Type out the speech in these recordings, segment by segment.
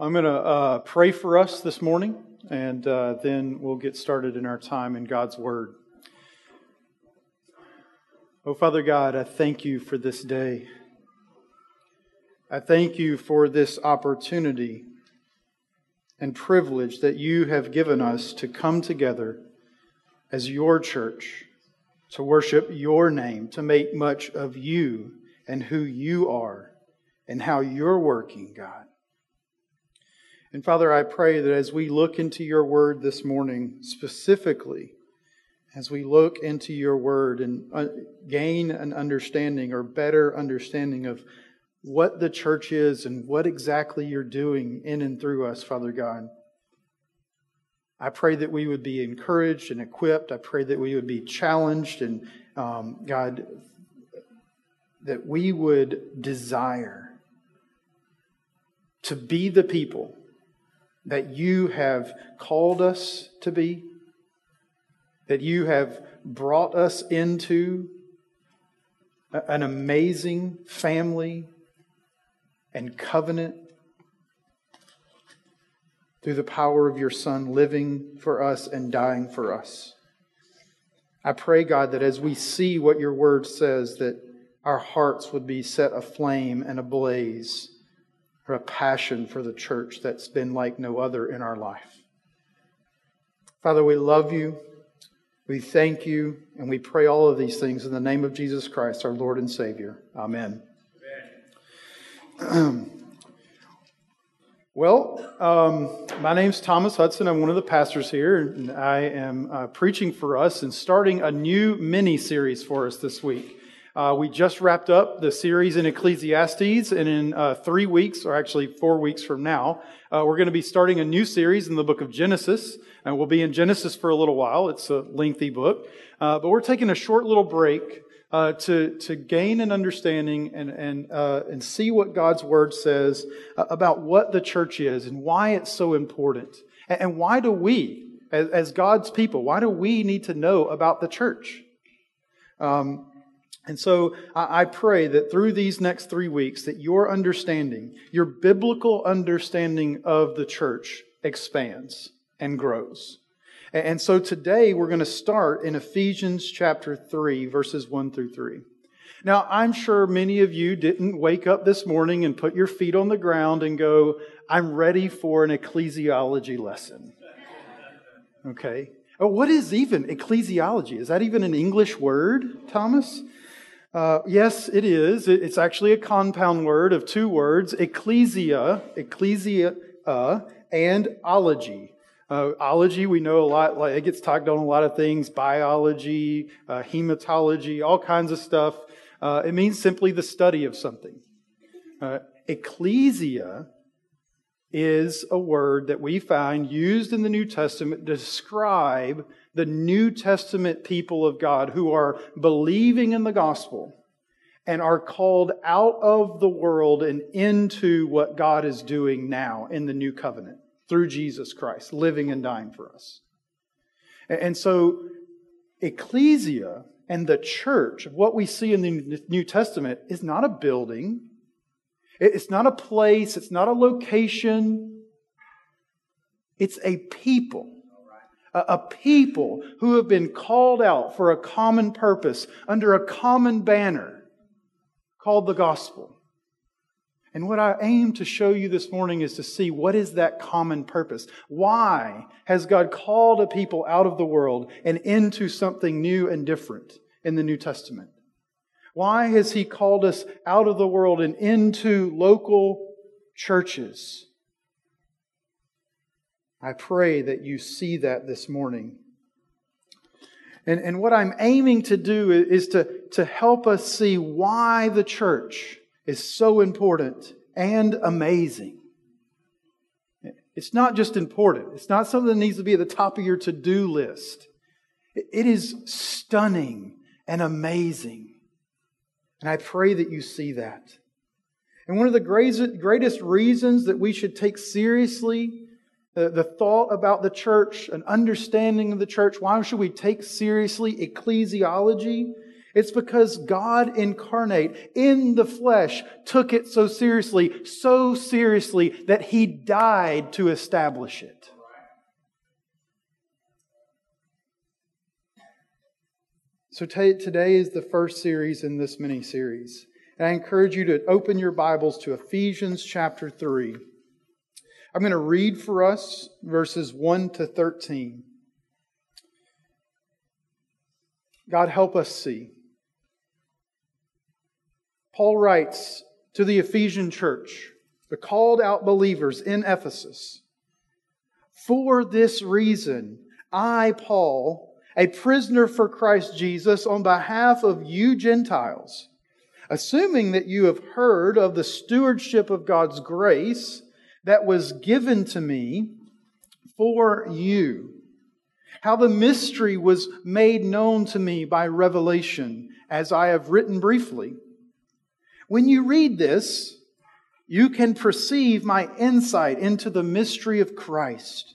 I'm going to uh, pray for us this morning, and uh, then we'll get started in our time in God's Word. Oh, Father God, I thank you for this day. I thank you for this opportunity and privilege that you have given us to come together as your church, to worship your name, to make much of you and who you are and how you're working, God. And Father, I pray that as we look into your word this morning, specifically, as we look into your word and uh, gain an understanding or better understanding of what the church is and what exactly you're doing in and through us, Father God. I pray that we would be encouraged and equipped. I pray that we would be challenged and, um, God, that we would desire to be the people that you have called us to be, that you have brought us into an amazing family and covenant through the power of your Son living for us and dying for us. I pray, God, that as we see what your word says, that our hearts would be set aflame and ablaze or a passion for the church that's been like no other in our life. Father, we love you. We thank you, and we pray all of these things in the name of Jesus Christ, our Lord and Savior. Amen. Amen. well, um, my name's Thomas Hudson. I'm one of the pastors here, and I am uh, preaching for us and starting a new mini series for us this week. Uh, we just wrapped up the series in Ecclesiastes, and in uh, three weeks, or actually four weeks from now, uh, we're going to be starting a new series in the book of Genesis. And we'll be in Genesis for a little while. It's a lengthy book. Uh, but we're taking a short little break uh, to, to gain an understanding and, and, uh, and see what God's Word says about what the church is and why it's so important. And, and why do we, as, as, God's people, why do we need to know about the church? Um, and so I pray that through these next three weeks that your understanding, your biblical understanding of the church expands and grows. And so today we're going to start in Ephesians chapter 3, verses 1 through 3. Now, I'm sure many of you didn't wake up this morning and put your feet on the ground and go, I'm ready for an ecclesiology lesson. Okay. Oh, what is even ecclesiology? Is that even an English word, Thomas? Uh, yes, it is. It's actually a compound word of two words, ecclesia, ecclesia, uh, and ology. Uh, ology, we know a lot, like it gets talked on a lot of things, biology, uh, hematology, all kinds of stuff. Uh, it means simply the study of something. Uh, ecclesia is a word that we find used in the New Testament to describe the New Testament people of God who are believing in the gospel and are called out of the world and into what God is doing now in the new covenant through Jesus Christ, living and dying for us. And so, ecclesia and the church, what we see in the New Testament, is not a building, it's not a place, it's not a location, it's a people a people who have been called out for a common purpose under a common banner called the gospel. And what I aim to show you this morning is to see what is that common purpose. Why has God called a people out of the world and into something new and different in the New Testament? Why has He called us out of the world and into local churches? I pray that you see that this morning. And, and what I'm aiming to do is to, to help us see why the church is so important and amazing. It's not just important, it's not something that needs to be at the top of your to do list. It is stunning and amazing. And I pray that you see that. And one of the greatest reasons that we should take seriously the, thought about the church, an understanding of the church. Why should we take seriously ecclesiology? It's because God incarnate in the flesh took it so seriously, so seriously that he died to establish it. So today is the first series in this mini series. And I encourage you to open your Bibles to Ephesians chapter 3. I'm going to read for us verses 1 to 13. God, help us see. Paul writes to the Ephesian church, the called out believers in Ephesus For this reason, I, Paul, a prisoner for Christ Jesus, on behalf of you Gentiles, assuming that you have heard of the stewardship of God's grace that was given to me for you, how the mystery was made known to me by revelation, as I have written briefly. When you read this, you can perceive my insight into the mystery of Christ,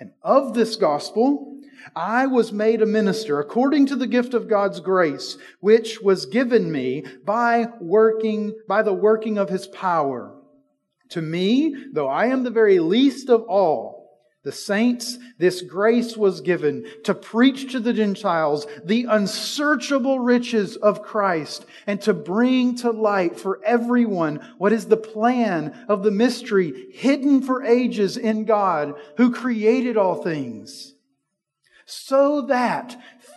And of this gospel, I was made a minister according to the gift of God's grace, which was given me by working, by the working of his power. To me, though I am the very least of all, the saints, this grace was given to preach to the Gentiles the unsearchable riches of Christ and to bring to light for everyone what is the plan of the mystery hidden for ages in God who created all things. So that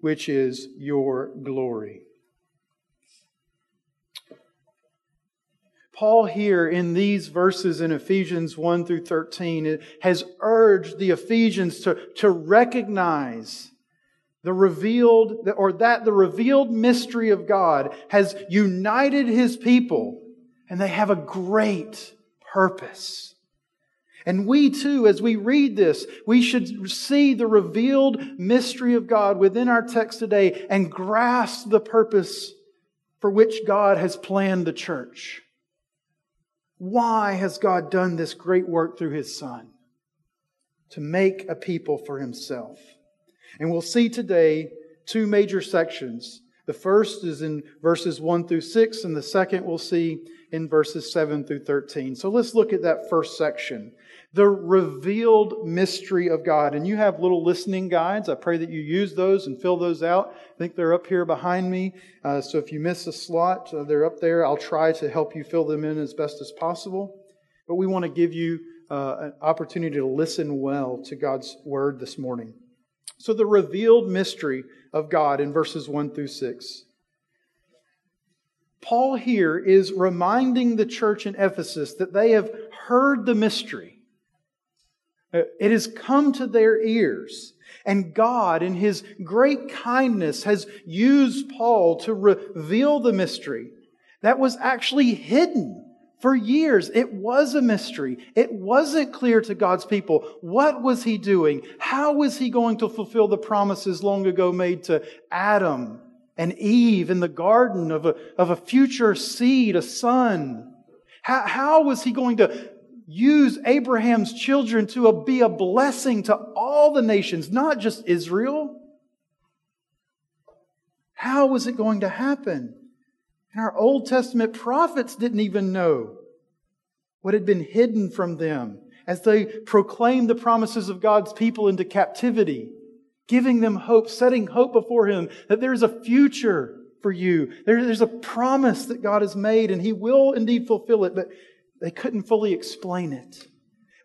which is your glory. Paul, here in these verses in Ephesians 1 through 13, has urged the Ephesians to, to recognize the revealed, or that the revealed mystery of God has united his people, and they have a great purpose. And we too, as we read this, we should see the revealed mystery of God within our text today and grasp the purpose for which God has planned the church. Why has God done this great work through His Son? To make a people for Himself. And we'll see today two major sections. The first is in verses 1 through 6, and the second we'll see in verses 7 through 13. So let's look at that first section the revealed mystery of God. And you have little listening guides. I pray that you use those and fill those out. I think they're up here behind me. Uh, so if you miss a slot, uh, they're up there. I'll try to help you fill them in as best as possible. But we want to give you uh, an opportunity to listen well to God's word this morning. So, the revealed mystery of God in verses 1 through 6. Paul here is reminding the church in Ephesus that they have heard the mystery Uh, it has come to their ears. And God, in His great kindness, has used Paul to reveal the mystery that was actually hidden for years. It was a mystery. It wasn't clear to God's people. What was He doing? How was He going to fulfill the promises long ago made to Adam and Eve in the garden of a, of a future seed, a son? How, how was He going to use Abraham's children to be a blessing to all the nations, not just Israel. How was it going to happen? And our Old Testament prophets didn't even know what had been hidden from them as they proclaimed the promises of God's people into captivity, giving them hope, setting hope before Him that there is a future for you. There, there's a promise that God has made, and He will indeed fulfill it, but they couldn't fully explain it.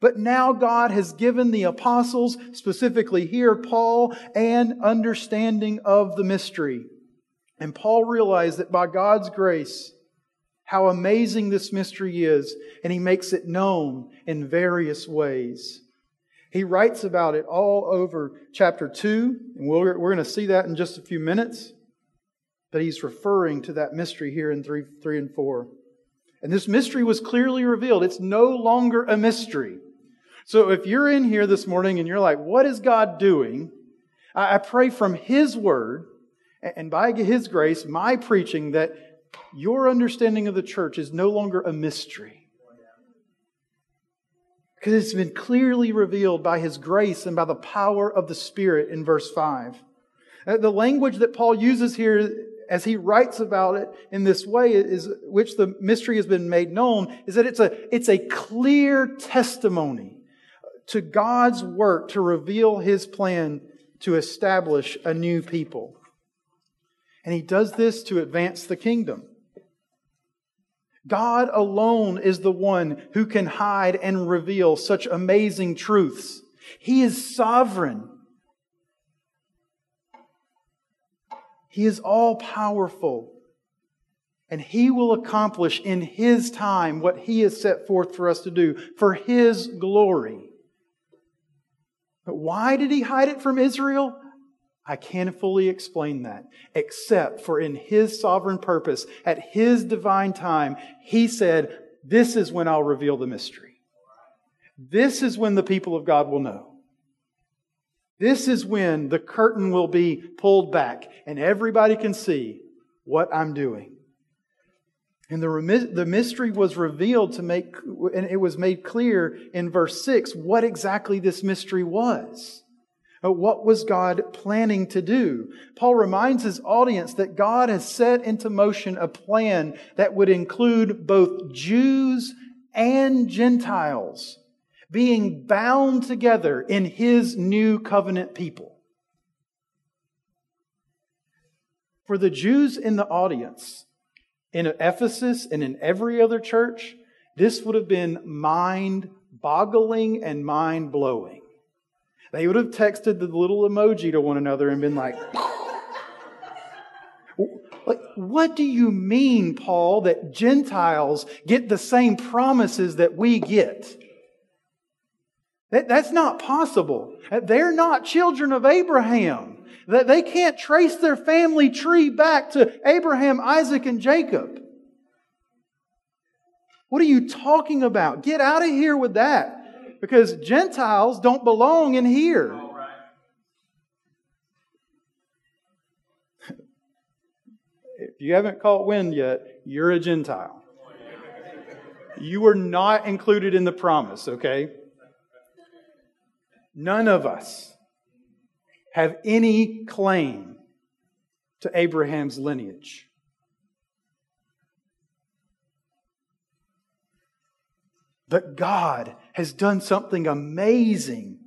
But now God has given the apostles, specifically here, Paul, an understanding of the mystery. And Paul realized that by God's grace, how amazing this mystery is, and he makes it known in various ways. He writes about it all over chapter 2, and we're, we're going to see that in just a few minutes. But he's referring to that mystery here in 3, 3 and 4. And this mystery was clearly revealed. It's no longer a mystery. So if you're in here this morning and you're like, what is God doing? I pray from His Word and by His grace, my preaching, that your understanding of the church is no longer a mystery. Because it's been clearly revealed by His grace and by the power of the Spirit in verse 5. Uh, the language that Paul uses here as he writes about it in this way is which the mystery has been made known is that it's a it's a clear testimony to God's work to reveal his plan to establish a new people. And he does this to advance the kingdom. God alone is the one who can hide and reveal such amazing truths. He is sovereign. He is all powerful. And He will accomplish in His time what He has set forth for us to do for His glory. But why did he hide it from Israel? I can't fully explain that, except for in his sovereign purpose, at his divine time, he said, This is when I'll reveal the mystery. This is when the people of God will know. This is when the curtain will be pulled back and everybody can see what I'm doing. And the, the mystery was revealed to make, and it was made clear in verse 6 what exactly this mystery was. Uh, what was God planning to do? Paul reminds his audience that God has set into motion a plan that would include both Jews and Gentiles being bound together in his new covenant people. For the Jews in the audience, in Ephesus and in every other church, this would have been mind boggling and mind blowing. They would have texted the little emoji to one another and been like, like, what do you mean, Paul, that Gentiles get the same promises that we get? That, that's not possible. They're not children of Abraham. That they can't trace their family tree back to Abraham, Isaac, and Jacob. What are you talking about? Get out of here with that. Because Gentiles don't belong in here. If you haven't caught wind yet, you're a Gentile. You are not included in the promise, okay? None of us have any claim to Abraham's lineage. But God has done something amazing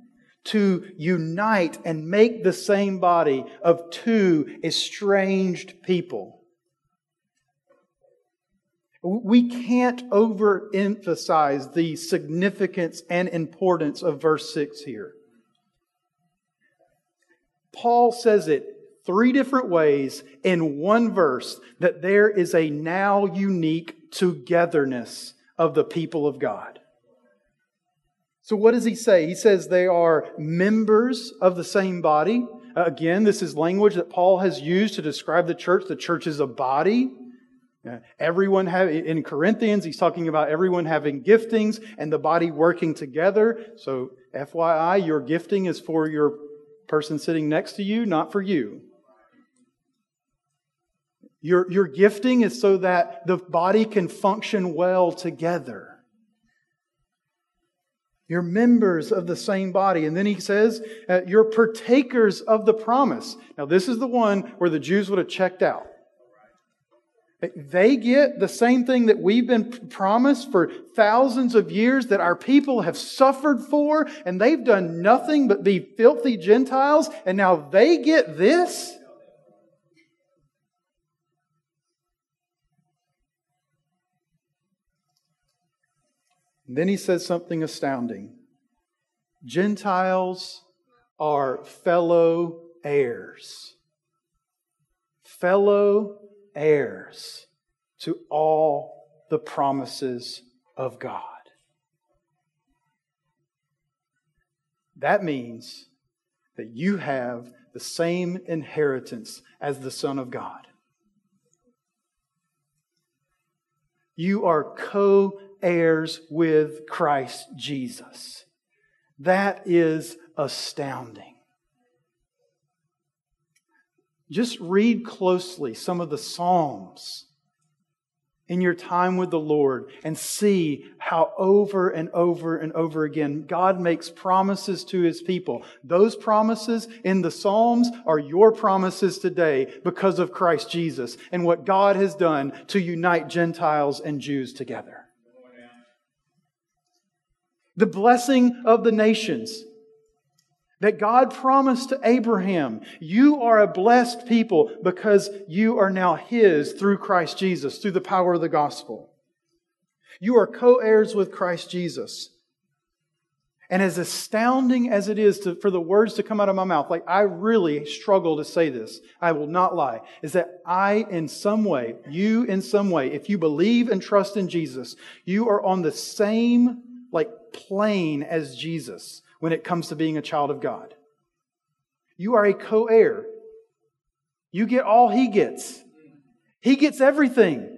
to unite and make the same body of two estranged people. We can't overemphasize the significance and importance of verse 6 here. Paul says it three different ways in one verse that there is a now unique togetherness of the people of God. So, what does he say? He says they are members of the same body. Uh, again, this is language that Paul has used to describe the church. The church is a body. Uh, everyone have in Corinthians, he's talking about everyone having giftings and the body working together. So, FYI, your gifting is for your person sitting next to you, not for you. Your, your gifting is so that the body can function well together. You're members of the same body. And then he says, uh, you're partakers of the promise. Now, this is the one where the Jews would have checked out. They get the same thing that we've been promised for thousands of years that our people have suffered for, and they've done nothing but be filthy Gentiles, and now they get this? And then he says something astounding Gentiles are fellow heirs. Fellow heirs to all the promises of God. That means that you have the same inheritance as the Son of God. You are co heirs with Christ Jesus. That is astounding. Just read closely some of the Psalms in your time with the Lord and see how over and over and over again God makes promises to his people. Those promises in the Psalms are your promises today because of Christ Jesus and what God has done to unite Gentiles and Jews together. The blessing of the nations that God promised to Abraham, you are a blessed people because you are now His through Christ Jesus, through the power of the gospel. You are co heirs with Christ Jesus. And as astounding as it is to, for the words to come out of my mouth, like I really struggle to say this, I will not lie, is that I, in some way, you in some way, if you believe and trust in Jesus, you are on the same like plane as Jesus when it comes to being a child of God. You are a co heir. You get all he gets. He gets everything.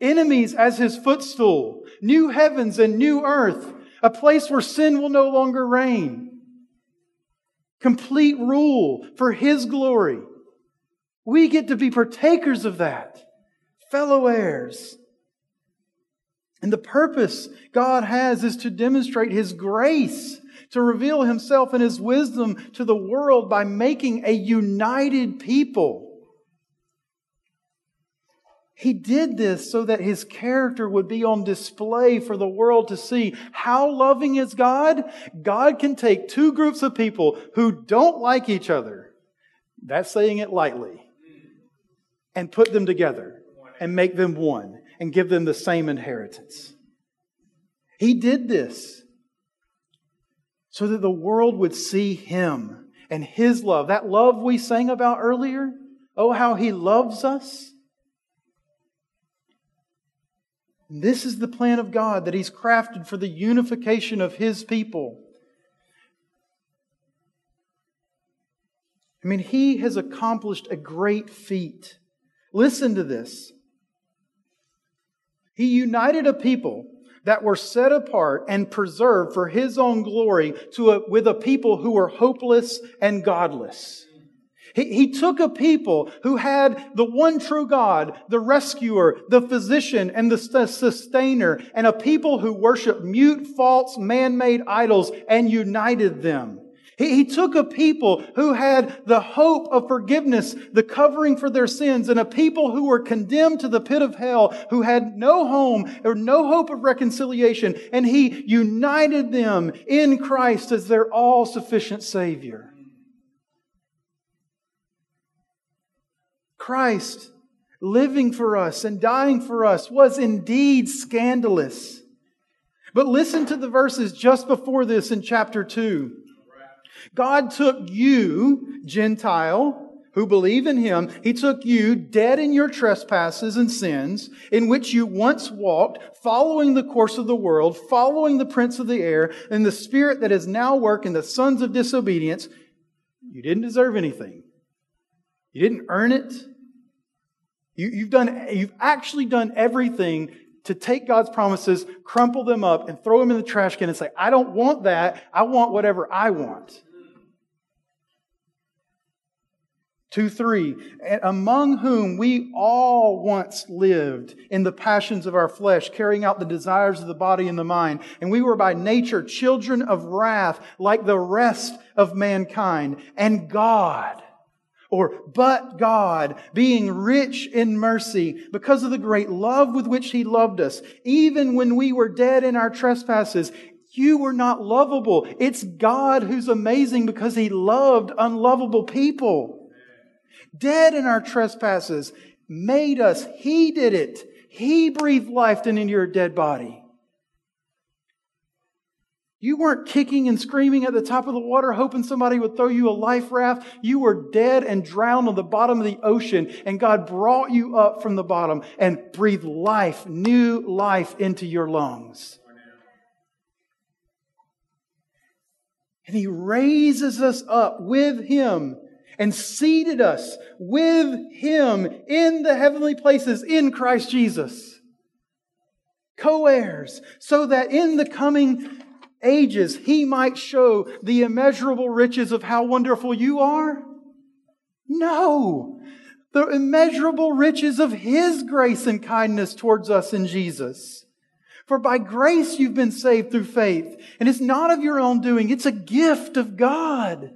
Enemies as his footstool, new heavens and new earth, a place where sin will no longer reign. Complete rule for his glory. We get to be partakers of that, fellow heirs. And the purpose God has is to demonstrate his grace to reveal himself and his wisdom to the world by making a united people. He did this so that his character would be on display for the world to see. How loving is God? God can take two groups of people who don't like each other, that's saying it lightly, and put them together and make them one and give them the same inheritance. He did this so that the world would see him and his love. That love we sang about earlier. Oh, how he loves us. This is the plan of God that he's crafted for the unification of his people. I mean, he has accomplished a great feat. Listen to this. He united a people that were set apart and preserved for his own glory to a, with a people who were hopeless and godless. He, he took a people who had the one true God, the rescuer, the physician, and the sustainer, and a people who worship mute, false, man-made idols and united them. He, he took a people who had the hope of forgiveness, the covering for their sins, and a people who were condemned to the pit of hell, who had no home or no hope of reconciliation, and he united them in Christ as their all sufficient Savior. Christ living for us and dying for us was indeed scandalous. But listen to the verses just before this in chapter 2. God took you, Gentile, who believe in him, he took you, dead in your trespasses and sins, in which you once walked, following the course of the world, following the prince of the air, and the spirit that is now working the sons of disobedience. You didn't deserve anything. You didn't earn it. You, have done, you've actually done everything to take God's promises, crumple them up, and throw them in the trash can and say, I don't want that. I want whatever I want. 2 3, among whom we all once lived in the passions of our flesh, carrying out the desires of the body and the mind. And we were by nature children of wrath, like the rest of mankind. And God, or but God, being rich in mercy, because of the great love with which He loved us, even when we were dead in our trespasses, you were not lovable. It's God who's amazing because He loved unlovable people dead in our trespasses, made us. He did it. He breathed life into your dead body. You weren't kicking and screaming at the top of the water, hoping somebody would throw you a life raft. You were dead and drowned on the bottom of the ocean, and God brought you up from the bottom and breathed life, new life into your lungs. And He raises us up with Him and seated us with Him in the heavenly places in Christ Jesus. Co heirs, so that in the coming ages he might show the immeasurable riches of how wonderful you are? No. The immeasurable riches of his grace and kindness towards us in Jesus. For by grace you've been saved through faith, and it's not of your own doing, it's a gift of God.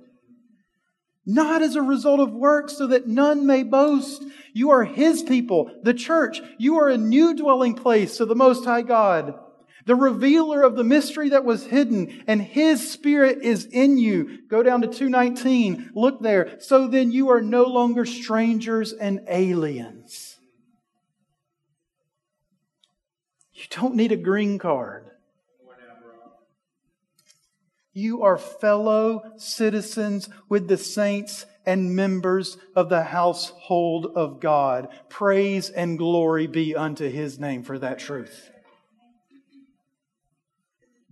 Not as a result of works, so that none may boast. You are his people, the church. You are a new dwelling place of the Most High God the revealer of the mystery that was hidden, and his spirit is in you. Go down to 219. Look there. So then you are no longer strangers and aliens. You don't need a green card. You are fellow citizens with the saints and members of the household of God. Praise and glory be unto his name for that truth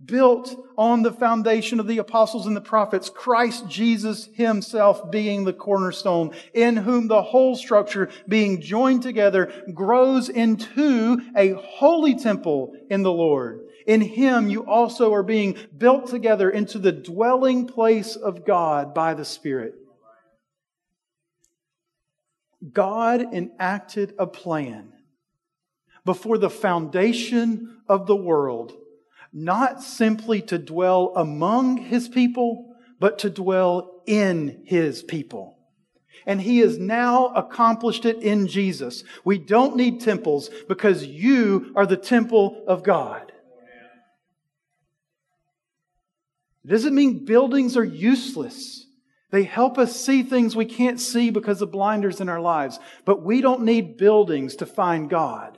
built on the foundation of the apostles and the prophets, Christ Jesus himself being the cornerstone, in whom the whole structure being joined together grows into a holy temple in the Lord. In him you also are being built together into the dwelling place of God by the Spirit. God enacted a plan before the foundation of the world not simply to dwell among his people, but to dwell in his people. And he has now accomplished it in Jesus. We don't need temples because you are the temple of God. It doesn't mean buildings are useless. They help us see things we can't see because of blinders in our lives. But we don't need buildings to find God.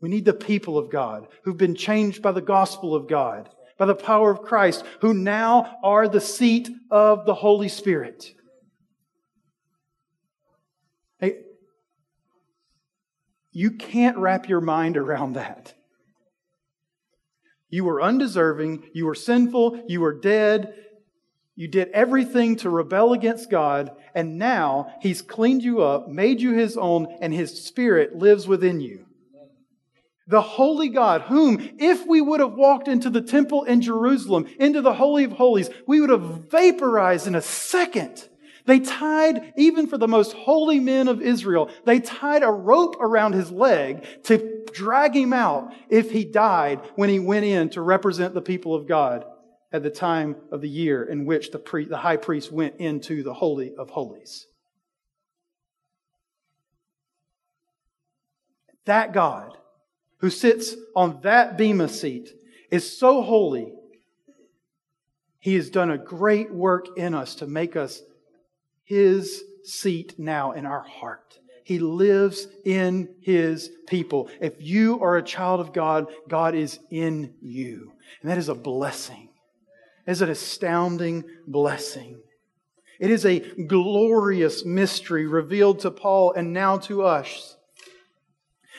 We need the people of God who've been changed by the gospel of God, by the power of Christ, who now are the seat of the Holy Spirit. Hey, you can't wrap your mind around that. You were undeserving, you were sinful, you were dead, you did everything to rebel against God, and now He's cleaned you up, made you His own, and His Spirit lives within you the holy God, whom, if we would have walked into the temple in Jerusalem, into the Holy of Holies, we would have vaporized in a second. They tied, even for the most holy men of Israel, they tied a rope around his leg to drag him out if he died when he went in to represent the people of God at the time of the year in which the, pre, the high priest went into the Holy of Holies. That God who sits on that Bema seat is so holy. He has done a great work in us to make us his seat now in our heart. He lives in his people. If you are a child of God, God is in you. And that is a blessing. It is an astounding blessing. It is a glorious mystery revealed to Paul and now to us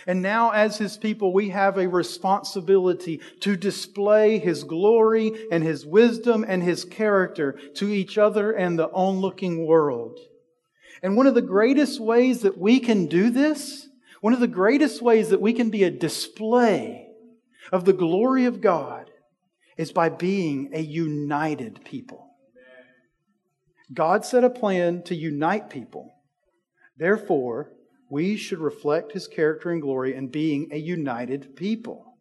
and now, as His people, we have a responsibility to display His glory and His wisdom and His character to each other and the onlooking world. And one of the greatest ways that we can do this, one of the greatest ways that we can be a display of the glory of God, is by being a united people. God set a plan to unite people. Therefore, we should reflect his character and glory in being a united people.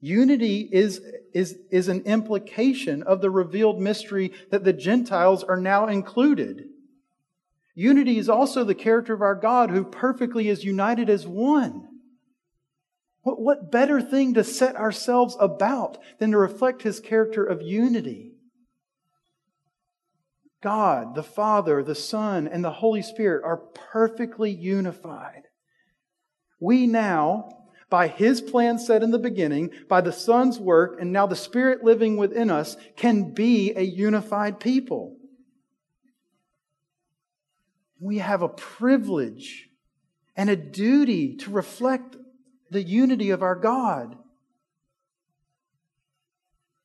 Unity is, is, is an implication of the revealed mystery that the Gentiles are now included. Unity is also the character of our God who perfectly is united as one. What, what better thing to set ourselves about than to reflect his character of unity? God, the Father, the Son, and the Holy Spirit are perfectly unified. We now, by His plan set in the beginning, by the Son's work, and now the Spirit living within us, can be a unified people. We have a privilege and a duty to reflect the unity of our God.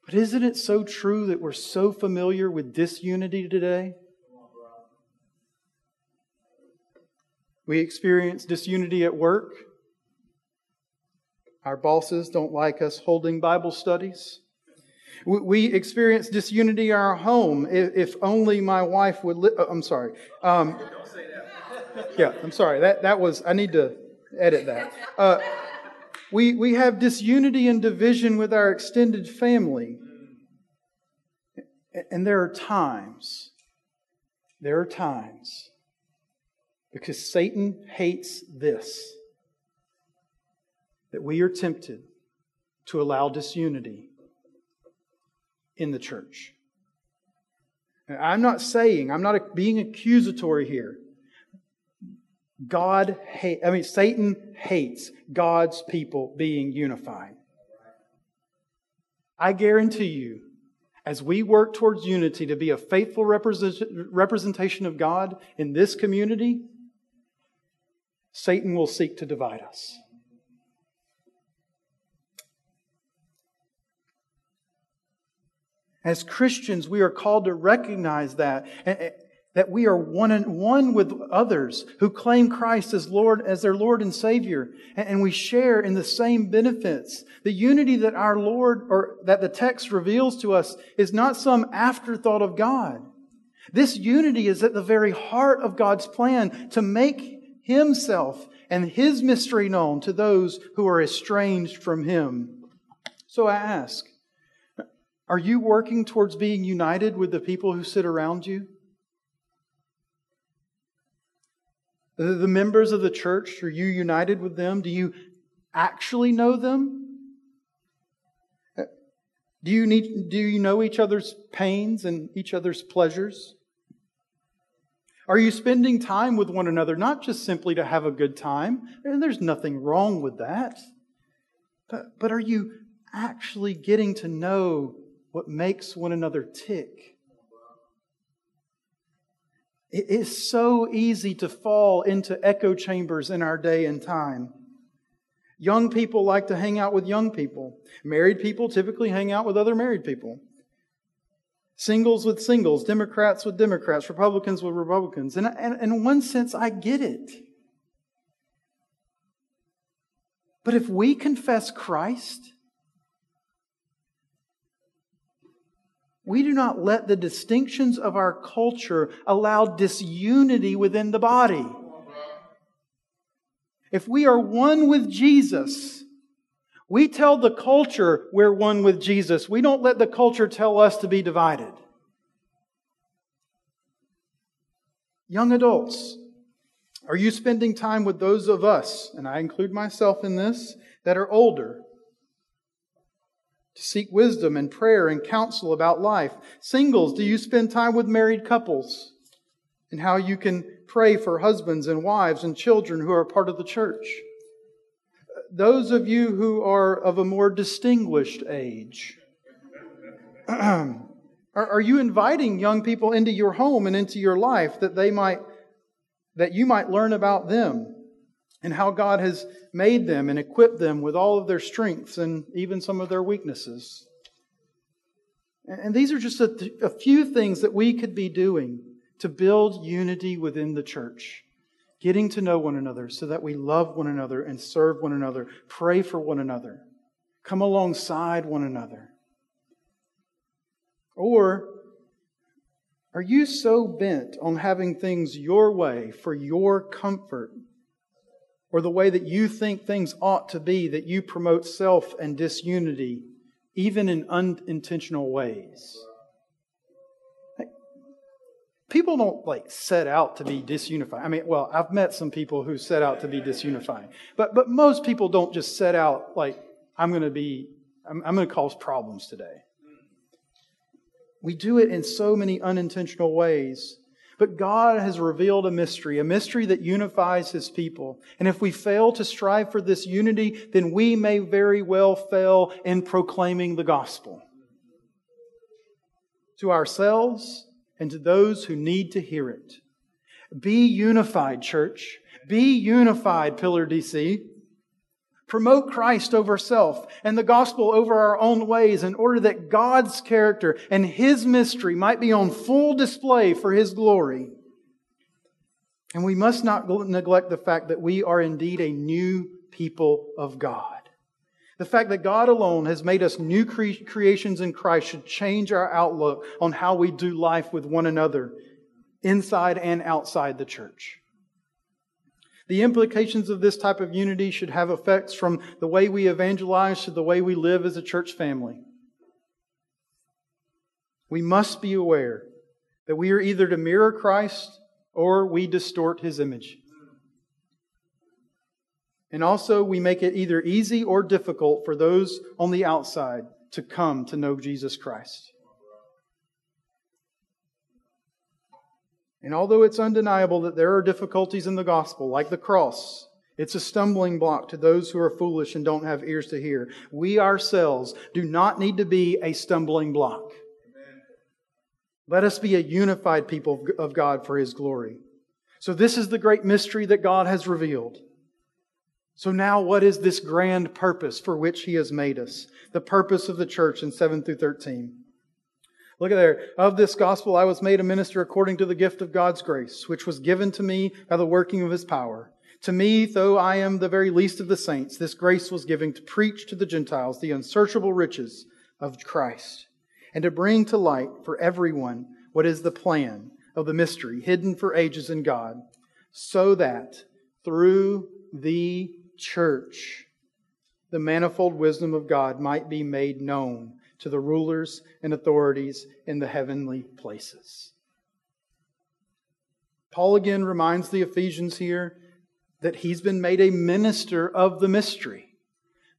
But isn't it so true that we're so familiar with disunity today? We experience disunity at work. Our bosses don't like us holding Bible studies. We experience disunity in our home. If only my wife would. Li- oh, I'm sorry. Um, don't say that. yeah, I'm sorry. That that was. I need to edit that. Uh, we we have disunity and division with our extended family, and there are times. There are times because Satan hates this that we are tempted to allow disunity in the church. I'm not saying, I'm not being accusatory here. God hate, I mean, Satan hates God's people being unified. I guarantee you, as we work towards unity to be a faithful representation of God in this community, Satan will seek to divide us. As Christians, we are called to recognize that, that we are one and one with others who claim Christ as Lord, as their Lord and Savior, and we share in the same benefits. The unity that our Lord, or that the text reveals to us, is not some afterthought of God. This unity is at the very heart of God's plan to make himself and his mystery known to those who are estranged from him. So I ask, are you working towards being united with the people who sit around you? The members of the church, are you united with them? Do you actually know them? Do you, need, do you know each other's pains and each other's pleasures? Are you spending time with one another, not just simply to have a good time? And there's nothing wrong with that. But, but are you actually getting to know what makes one another tick? It is so easy to fall into echo chambers in our day and time. Young people like to hang out with young people. Married people typically hang out with other married people. Singles with singles, Democrats with Democrats, Republicans with Republicans. And, and, in one sense, I get it. But if we confess Christ, we do not let the distinctions of our culture allow disunity within the body. If we are one with Jesus, we tell the culture we're one with Jesus. We don't let the culture tell us to be divided. Young adults, are you spending time with those of us, and I include myself in this, that are older? To seek wisdom and prayer and counsel about life. Singles, do you spend time with married couples? And how you can pray for husbands and wives and children who are part of the church? those of you who are of a more distinguished age, are, you inviting young people into your home and into your life that they might, that you might learn about them and how God has made them and equipped them with all of their strengths and even some of their weaknesses? And these are just a, a few things that we could be doing to build unity within the church getting to know one another so that we love one another and serve one another, pray for one another, come alongside one another? Or are you so bent on having things your way for your comfort or the way that you think things ought to be that you promote self and disunity, even in unintentional ways? people don't like set out to be disunifying. I mean, well, I've met some people who set out to be disunifying, but but most people don't just set out like I'm going to be I'm, I'm going to cause problems today. We do it in so many unintentional ways. But God has revealed a mystery, a mystery that unifies his people. And if we fail to strive for this unity, then we may very well fail in proclaiming the gospel to ourselves and to those who need to hear it. Be unified, church. Be unified, Pillar DC. Promote Christ over self and the gospel over our own ways in order that God's character and His mystery might be on full display for His glory. And we must not neglect the fact that we are indeed a new people of God. The fact that God alone has made us new cre- creations in Christ should change our outlook on how we do life with one another, inside and outside the church. The implications of this type of unity should have effects from the way we evangelize to the way we live as a church family. We must be aware that we are either to mirror Christ or we distort his image. And also, we make it either easy or difficult for those on the outside to come to know Jesus Christ. And although it's undeniable that there are difficulties in the gospel, like the cross, it's a stumbling block to those who are foolish and don't have ears to hear. We ourselves do not need to be a stumbling block. Let us be a unified people of God for His glory. So, this is the great mystery that God has revealed. So, now what is this grand purpose for which He has made us? The purpose of the church in 7 through 13. Look at there. Of this gospel I was made a minister according to the gift of God's grace, which was given to me by the working of his power. To me, though I am the very least of the saints, this grace was given to preach to the Gentiles the unsearchable riches of Christ, and to bring to light for everyone what is the plan of the mystery hidden for ages in God, so that through the church the manifold wisdom of God might be made known to the rulers and authorities in the heavenly places. Paul again reminds the Ephesians here that he's been made a minister of the mystery.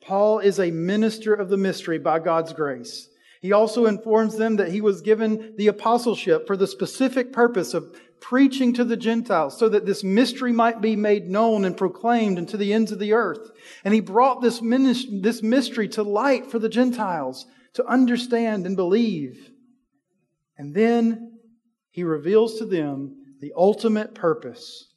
Paul is a minister of the mystery by God's grace. He also informs them that he was given the apostleship for the specific purpose of preaching to the Gentiles so that this mystery might be made known and proclaimed unto the ends of the earth. And he brought this, this mystery to light for the Gentiles to understand and believe. And then he reveals to them the ultimate purpose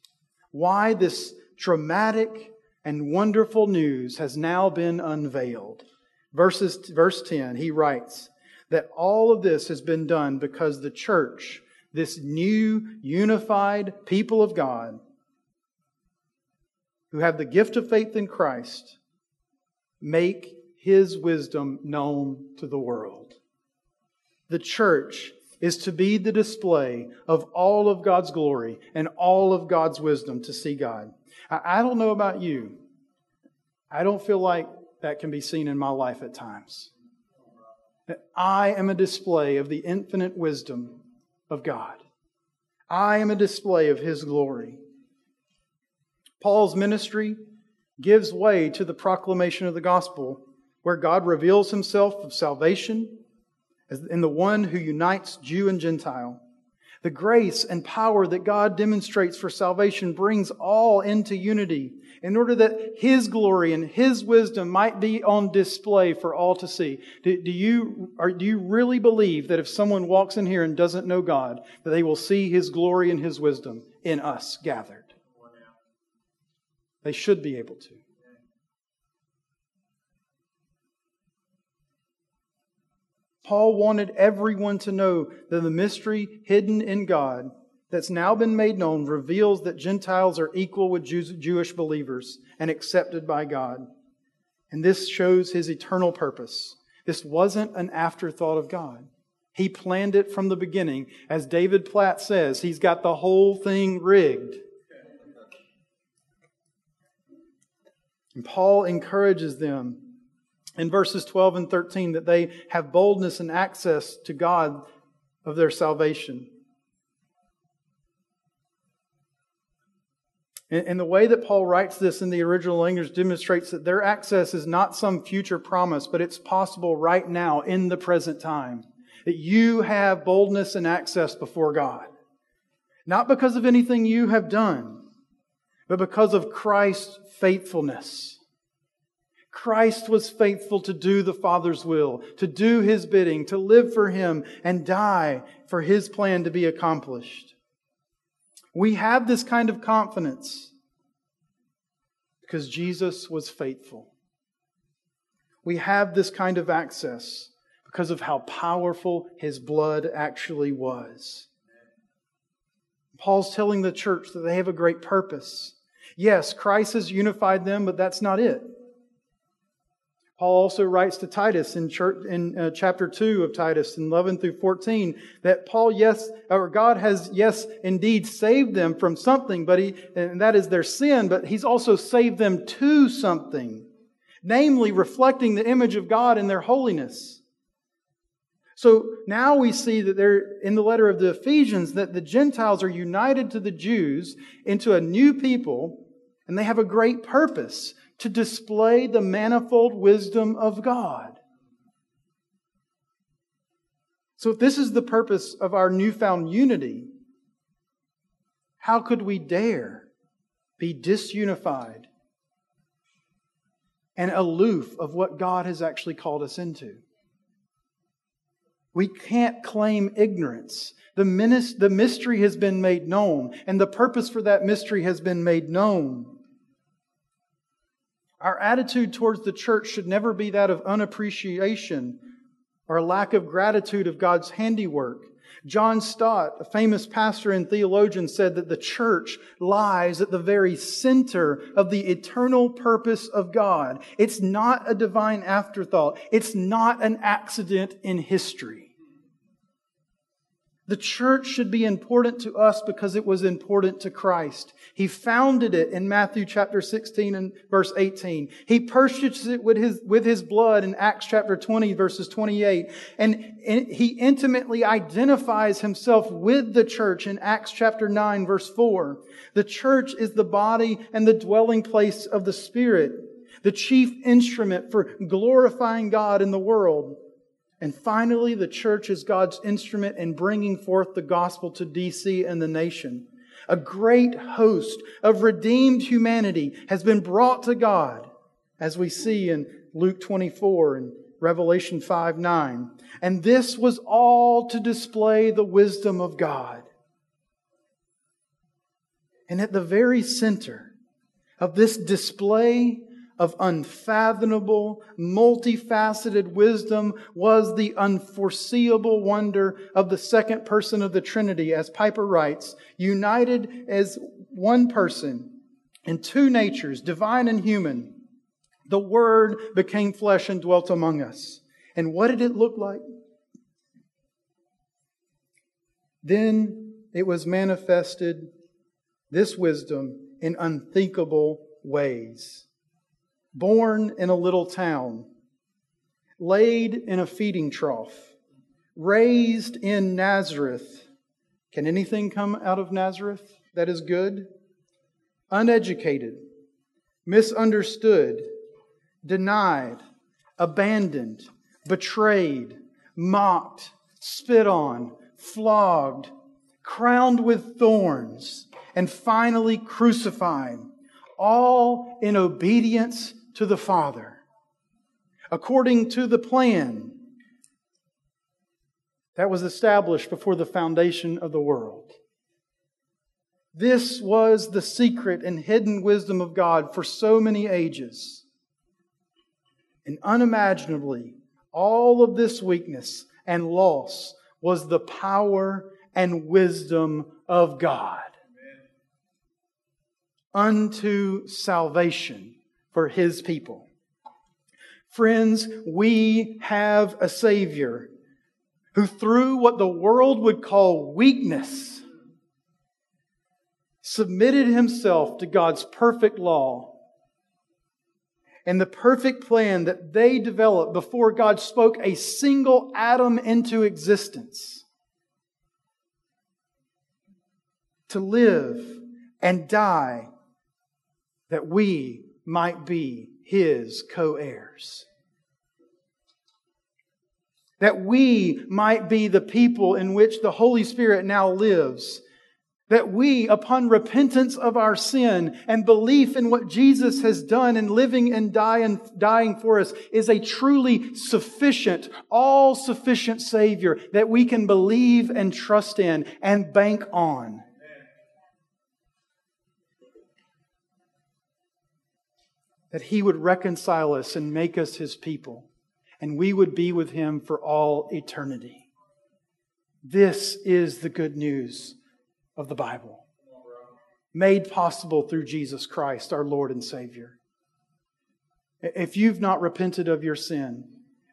why this dramatic and wonderful news has now been unveiled. Verses, verse 10, he writes that all of this has been done because the church, this new, unified people of God, who have the gift of faith in Christ, make his wisdom known to the world. The church is to be the display of all of God's glory and all of God's wisdom to see God. I don't know about you. I don't feel like that can be seen in my life at times. That I am a display of the infinite wisdom of God. I am a display of His glory. Paul's ministry gives way to the proclamation of the gospel where God reveals himself of salvation in the one who unites Jew and Gentile. The grace and power that God demonstrates for salvation brings all into unity in order that His glory and His wisdom might be on display for all to see. Do, do, you, or do you really believe that if someone walks in here and doesn't know God, that they will see His glory and His wisdom in us gathered? They should be able to. Paul wanted everyone to know that the mystery hidden in God that's now been made known reveals that Gentiles are equal with Jewish believers and accepted by God. And this shows his eternal purpose. This wasn't an afterthought of God. He planned it from the beginning. As David Platt says, he's got the whole thing rigged. And Paul encourages them in verses 12 and 13 that they have boldness and access to God of their salvation. And the way that Paul writes this in the original language demonstrates that their access is not some future promise, but it's possible right now in the present time. That you have boldness and access before God. Not because of anything you have done, but because of Christ's faithfulness. Christ was faithful to do the Father's will, to do His bidding, to live for Him, and die for His plan to be accomplished. We have this kind of confidence because Jesus was faithful. We have this kind of access because of how powerful His blood actually was. Paul's telling the church that they have a great purpose. Yes, Christ has unified them, but that's not it. Paul also writes to Titus in, church, in uh, chapter 2 of Titus, in 11 through 14, that Paul, yes, or God has, yes, indeed saved them from something, but he, and that is their sin, but he's also saved them to something, namely reflecting the image of God in their holiness. So now we see that they're in the letter of the Ephesians that the Gentiles are united to the Jews into a new people, and they have a great purpose to display the manifold wisdom of God. So, if this is the purpose of our newfound unity, how could we dare be disunified and aloof of what God has actually called us into? We can't claim ignorance. The, the mystery has been made known, and the purpose for that mystery has been made known. Our attitude towards the church should never be that of unappreciation or lack of gratitude of God's handiwork. John Stott, a famous pastor and theologian, said that the church lies at the very center of the eternal purpose of God. It's not a divine afterthought. It's not an accident in history. The church should be important to us because it was important to Christ. He founded it in Matthew chapter 16 and verse 18. He purchased it with his, with his blood in Acts chapter 20 verses 28. And he intimately identifies himself with the church in Acts chapter 9 verse 4. The church is the body and the dwelling place of the Spirit, the chief instrument for glorifying God in the world. And finally, the church is God's instrument in bringing forth the gospel to DC and the nation. A great host of redeemed humanity has been brought to God, as we see in Luke 24 and Revelation 5 9. And this was all to display the wisdom of God. And at the very center of this display of unfathomable, multifaceted wisdom was the unforeseeable wonder of the second person of the Trinity, as Piper writes, united as one person in two natures, divine and human. The Word became flesh and dwelt among us. And what did it look like? Then it was manifested, this wisdom, in unthinkable ways born in a little town, laid in a feeding trough, raised in Nazareth. Can anything come out of Nazareth that is good? Uneducated, misunderstood, denied, abandoned, betrayed, mocked, spit on, flogged, crowned with thorns, and finally crucified, all in obedience to the Father according to the plan that was established before the foundation of the world. This was the secret and hidden wisdom of God for so many ages. And unimaginably, all of this weakness and loss was the power and wisdom of God unto salvation for his people. Friends, we have a Savior who, through what the world would call weakness, submitted himself to God's perfect law and the perfect plan that they developed before God spoke a single atom into existence to live and die that we might be his co heirs. That we might be the people in which the Holy Spirit now lives. that we, upon repentance of our sin and belief in what Jesus has done in living and dying, dying for us, is a truly sufficient, all sufficient Savior that we can believe and trust in and bank on. That He would reconcile us and make us His people, and we would be with Him for all eternity. This is the good news of the Bible, made possible through Jesus Christ, our Lord and Savior. If you've not repented of your sin,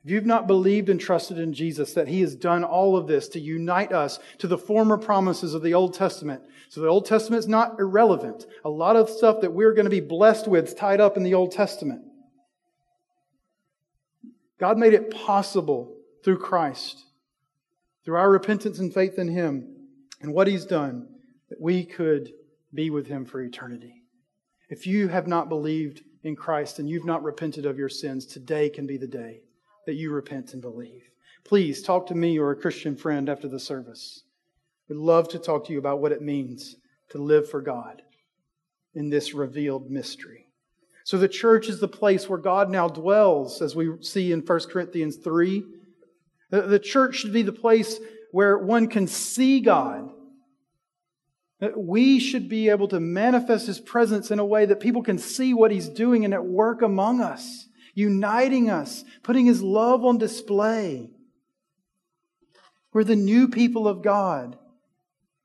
if you've not believed and trusted in Jesus, that He has done all of this to unite us to the former promises of the Old Testament. So the Old Testament is not irrelevant. A lot of stuff that we're going to be blessed with is tied up in the Old Testament. God made it possible through Christ, through our repentance and faith in Him, and what He's done that we could be with him for eternity. If you have not believed in Christ and you've not repented of your sins, today can be the day that you repent and believe. Please talk to me or a Christian friend after the service. We'd love to talk to you about what it means to live for God in this revealed mystery. So the church is the place where God now dwells, as we see in 1 Corinthians 3. The church should be the place where one can see God we should be able to manifest His presence in a way that people can see what He's doing and at work among us, uniting us, putting His love on display. We're the new people of God.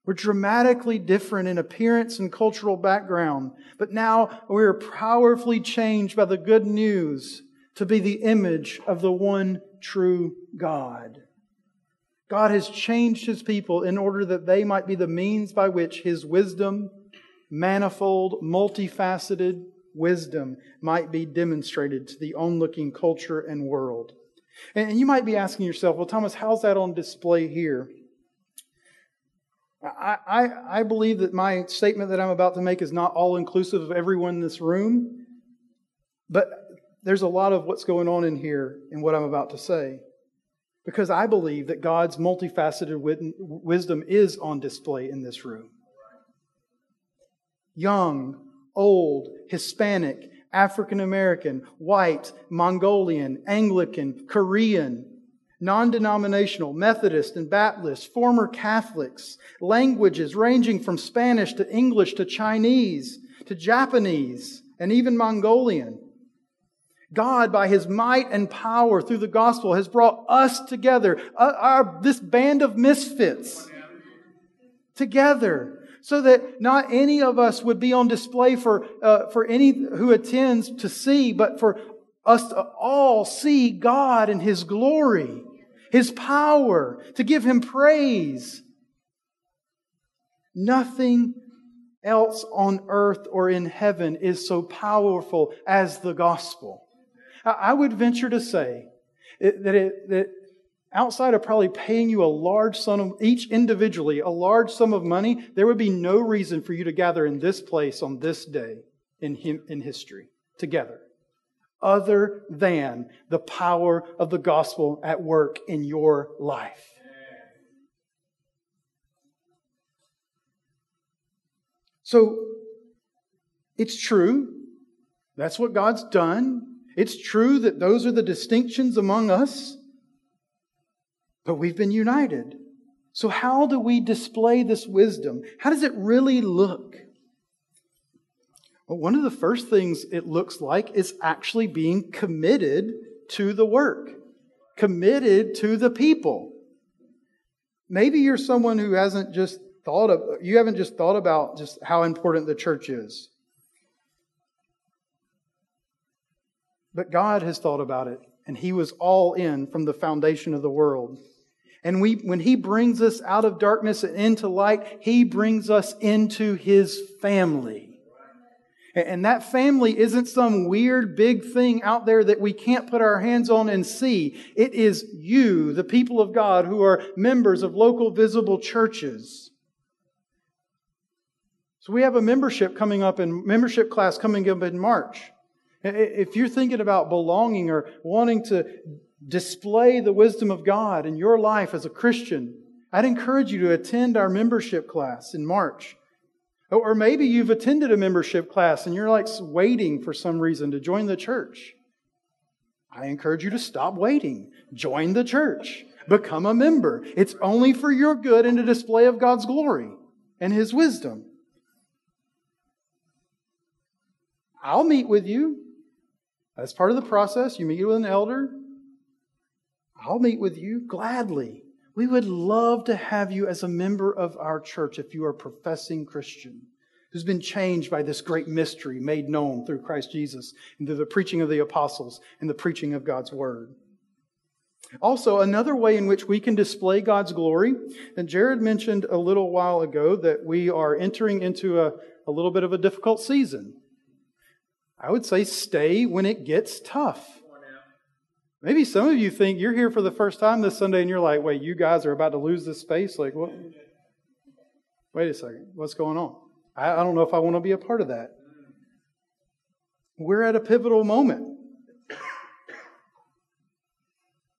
We're dramatically different in appearance and cultural background, but now we're powerfully changed by the good news to be the image of the one true God. God has changed his people in order that they might be the means by which his wisdom, manifold, multifaceted wisdom, might be demonstrated to the onlooking culture and world. And you might be asking yourself, well, Thomas, how's that on display here? I, I, I believe that my statement that I'm about to make is not all inclusive of everyone in this room, but there's a lot of what's going on in here in what I'm about to say because I believe that God's multifaceted wisdom is on display in this room. Young, old, Hispanic, African American, white, Mongolian, Anglican, Korean, non denominational, Methodist and Baptist, former Catholics, languages ranging from Spanish to English to Chinese to Japanese and even Mongolian. God, by his might and power through the gospel, has brought us together, uh, our, this band of misfits, together, so that not any of us would be on display for, uh, for any who attends to see, but for us to all see God and his glory, his power, to give him praise. Nothing else on earth or in heaven is so powerful as the gospel. I would venture to say that, it, that outside of probably paying you a large sum of each individually, a large sum of money, there would be no reason for you to gather in this place on this day in, in history together, other than the power of the gospel at work in your life. So it's true. That's what God's done. It's true that those are the distinctions among us, but we've been united. So, how do we display this wisdom? How does it really look? Well, one of the first things it looks like is actually being committed to the work, committed to the people. Maybe you're someone who hasn't just thought of, you haven't just thought about just how important the church is. But God has thought about it, and He was all in from the foundation of the world. And we, when He brings us out of darkness and into light, He brings us into His family. And that family isn't some weird big thing out there that we can't put our hands on and see. It is you, the people of God, who are members of local visible churches. So we have a membership coming up in membership class coming up in March. If you're thinking about belonging or wanting to display the wisdom of God in your life as a Christian, I'd encourage you to attend our membership class in March. Or maybe you've attended a membership class and you're like waiting for some reason to join the church. I encourage you to stop waiting. Join the church. Become a member. It's only for your good and a display of God's glory and His wisdom. I'll meet with you. That's part of the process. You meet with an elder. I'll meet with you gladly. We would love to have you as a member of our church if you are a professing Christian who's been changed by this great mystery made known through Christ Jesus and through the preaching of the apostles and the preaching of God's word. Also, another way in which we can display God's glory, and Jared mentioned a little while ago that we are entering into a, a little bit of a difficult season. I would say stay when it gets tough. Maybe some of you think you're here for the first time this Sunday and you're like, wait, you guys are about to lose this space? Like, what? Wait a second. What's going on? I, I don't know if I want to be a part of that. We're at a pivotal moment.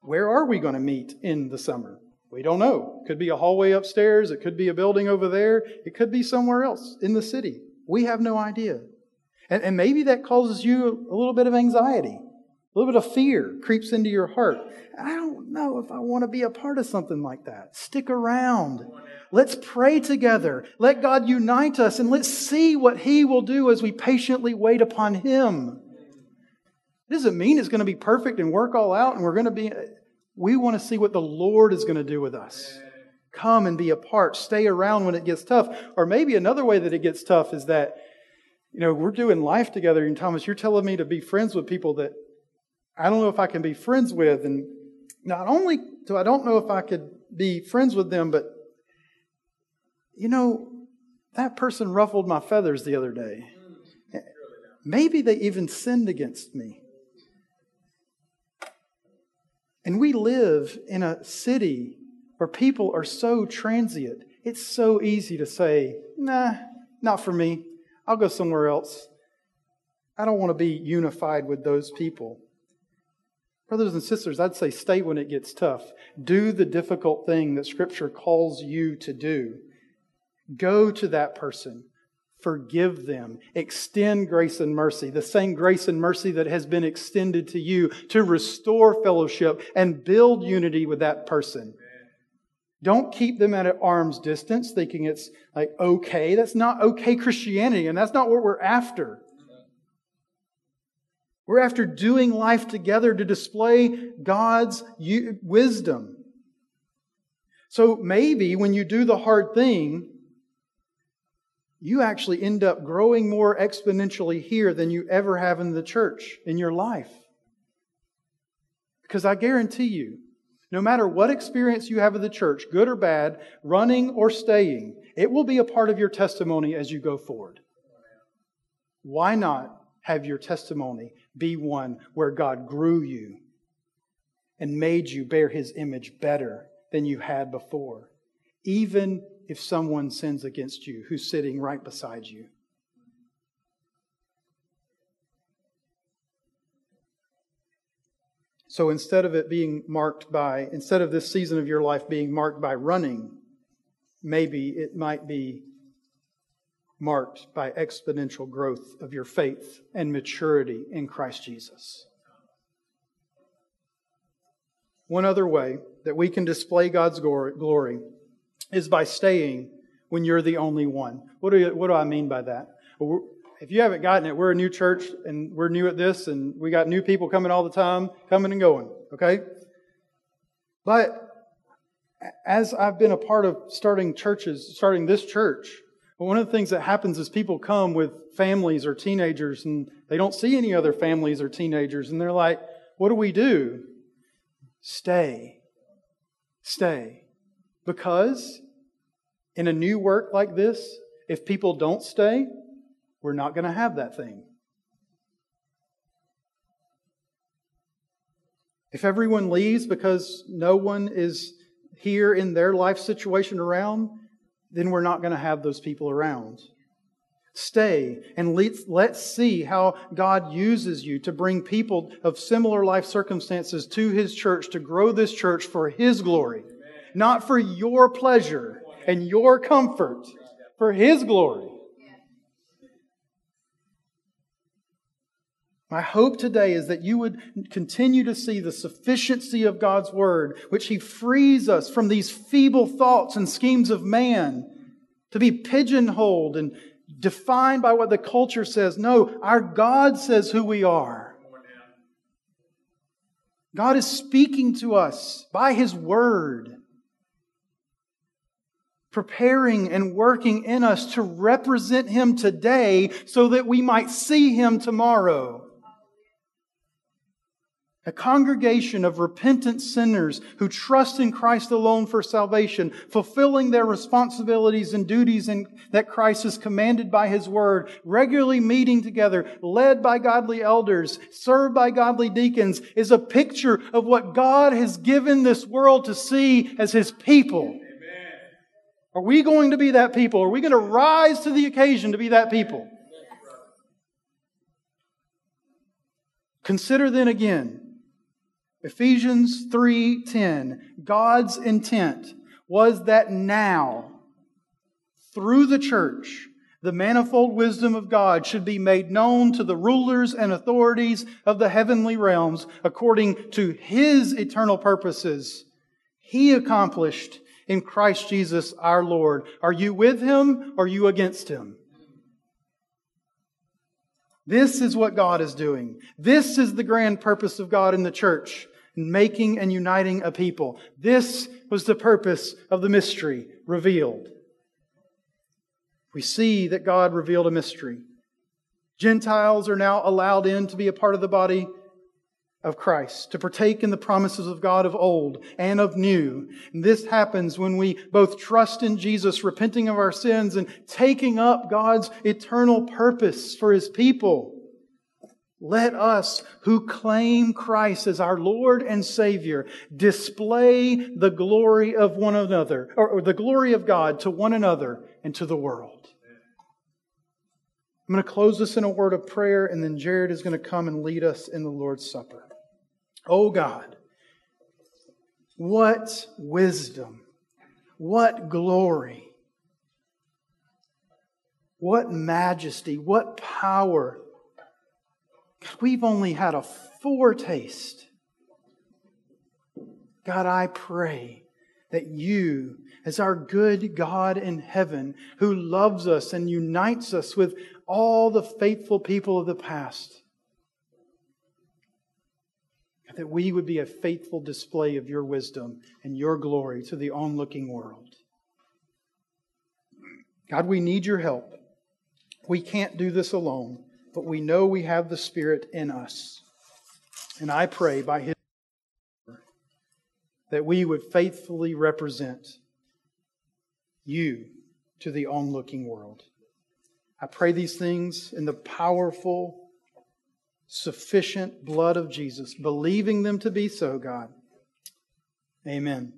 Where are we going to meet in the summer? We don't know. Could be a hallway upstairs. It could be a building over there. It could be somewhere else in the city. We have no idea. And, and maybe that causes you a little bit of anxiety. A little bit of fear creeps into your heart. I don't know if I want to be a part of something like that. Stick around. Let's pray together. Let God unite us and let's see what He will do as we patiently wait upon Him. It doesn't mean it's going to be perfect and work all out and we're going to be. We want to see what the Lord is going to do with us. Come and be a part. Stay around when it gets tough. Or maybe another way that it gets tough is that, you know, we're doing life together. And Thomas, you're telling me to be friends with people that I don't know if I can be friends with. And not only do I don't know if I could be friends with them, but, you know, that person ruffled my feathers the other day. Maybe they even sinned against me. And we live in a city where people are so transient. It's so easy to say, nah, not for me. I'll go somewhere else. I don't want to be unified with those people. Brothers and sisters, I'd say stay when it gets tough. Do the difficult thing that Scripture calls you to do. Go to that person. Forgive them. Extend grace and mercy, the same grace and mercy that has been extended to you to restore fellowship and build unity with that person. Don't keep them at an arm's distance thinking it's like okay. That's not okay Christianity, and that's not what we're after. We're after doing life together to display God's wisdom. So maybe when you do the hard thing, you actually end up growing more exponentially here than you ever have in the church in your life. Because I guarantee you, no matter what experience you have of the church, good or bad, running or staying, it will be a part of your testimony as you go forward. Why not have your testimony be one where God grew you and made you bear his image better than you had before? Even if someone sins against you who's sitting right beside you. So instead of it being marked by, instead of this season of your life being marked by running, maybe it might be marked by exponential growth of your faith and maturity in Christ Jesus. One other way that we can display God's glory is by staying when you're the only one. What do, you, what do I mean by that? if you haven't gotten it, we're a new church and we're new at this, and we got new people coming all the time, coming and going, okay? But as I've been a part of starting churches, starting this church, one of the things that happens is people come with families or teenagers and they don't see any other families or teenagers, and they're like, What do we do? Stay. Stay. Because in a new work like this, if people don't stay, we're not going to have that thing. If everyone leaves because no one is here in their life situation around, then we're not going to have those people around. Stay and let's, let's see how God uses you to bring people of similar life circumstances to His church to grow this church for His glory not for your pleasure and your comfort, for His glory. My hope today is that you would continue to see the sufficiency of God's Word, which He frees us from these feeble thoughts and schemes of man to be pigeonholed and defined by what the culture says. No, our God says who we are. God is speaking to us by His Word, preparing and working in us to represent Him today so that we might see Him tomorrow. A congregation of repentant sinners who trust in Christ alone for salvation, fulfilling their responsibilities and duties in, that Christ has commanded by His Word, regularly meeting together, led by godly elders, served by godly deacons, is a picture of what God has given this world to see as His people. Amen. Are we going to be that people? Are we going to rise to the occasion to be that people? Consider then again Ephesians 3:10 God's intent was that now through the church the manifold wisdom of God should be made known to the rulers and authorities of the heavenly realms according to his eternal purposes he accomplished in Christ Jesus our Lord. Are you with him or are you against him? This is what God is doing. This is the grand purpose of God in the church making and uniting a people. This was the purpose of the mystery revealed. We see that God revealed a mystery. Gentiles are now allowed in to be a part of the body of Christ, to partake in the promises of God of old and of new. And this happens when we both trust in Jesus, repenting of our sins, and taking up God's eternal purpose for His people. Let us who claim Christ as our Lord and Savior display the glory of one another, or, or, the glory of God to one another and to the world. I'm going to close this in a word of prayer, and then Jared is going to come and lead us in the Lord's Supper. Oh God, what wisdom, what glory, what majesty, what power We've only had a foretaste. God, I pray that you, as our good God in heaven, who loves us and unites us with all the faithful people of the past, that we would be a faithful display of your wisdom and your glory to the onlooking world. God, we need your help. We can't do this alone but we know we have the Spirit in us. And I pray by His that we would faithfully represent you to the onlooking world. I pray these things in the powerful, sufficient blood of Jesus, believing them to be so, God. Amen.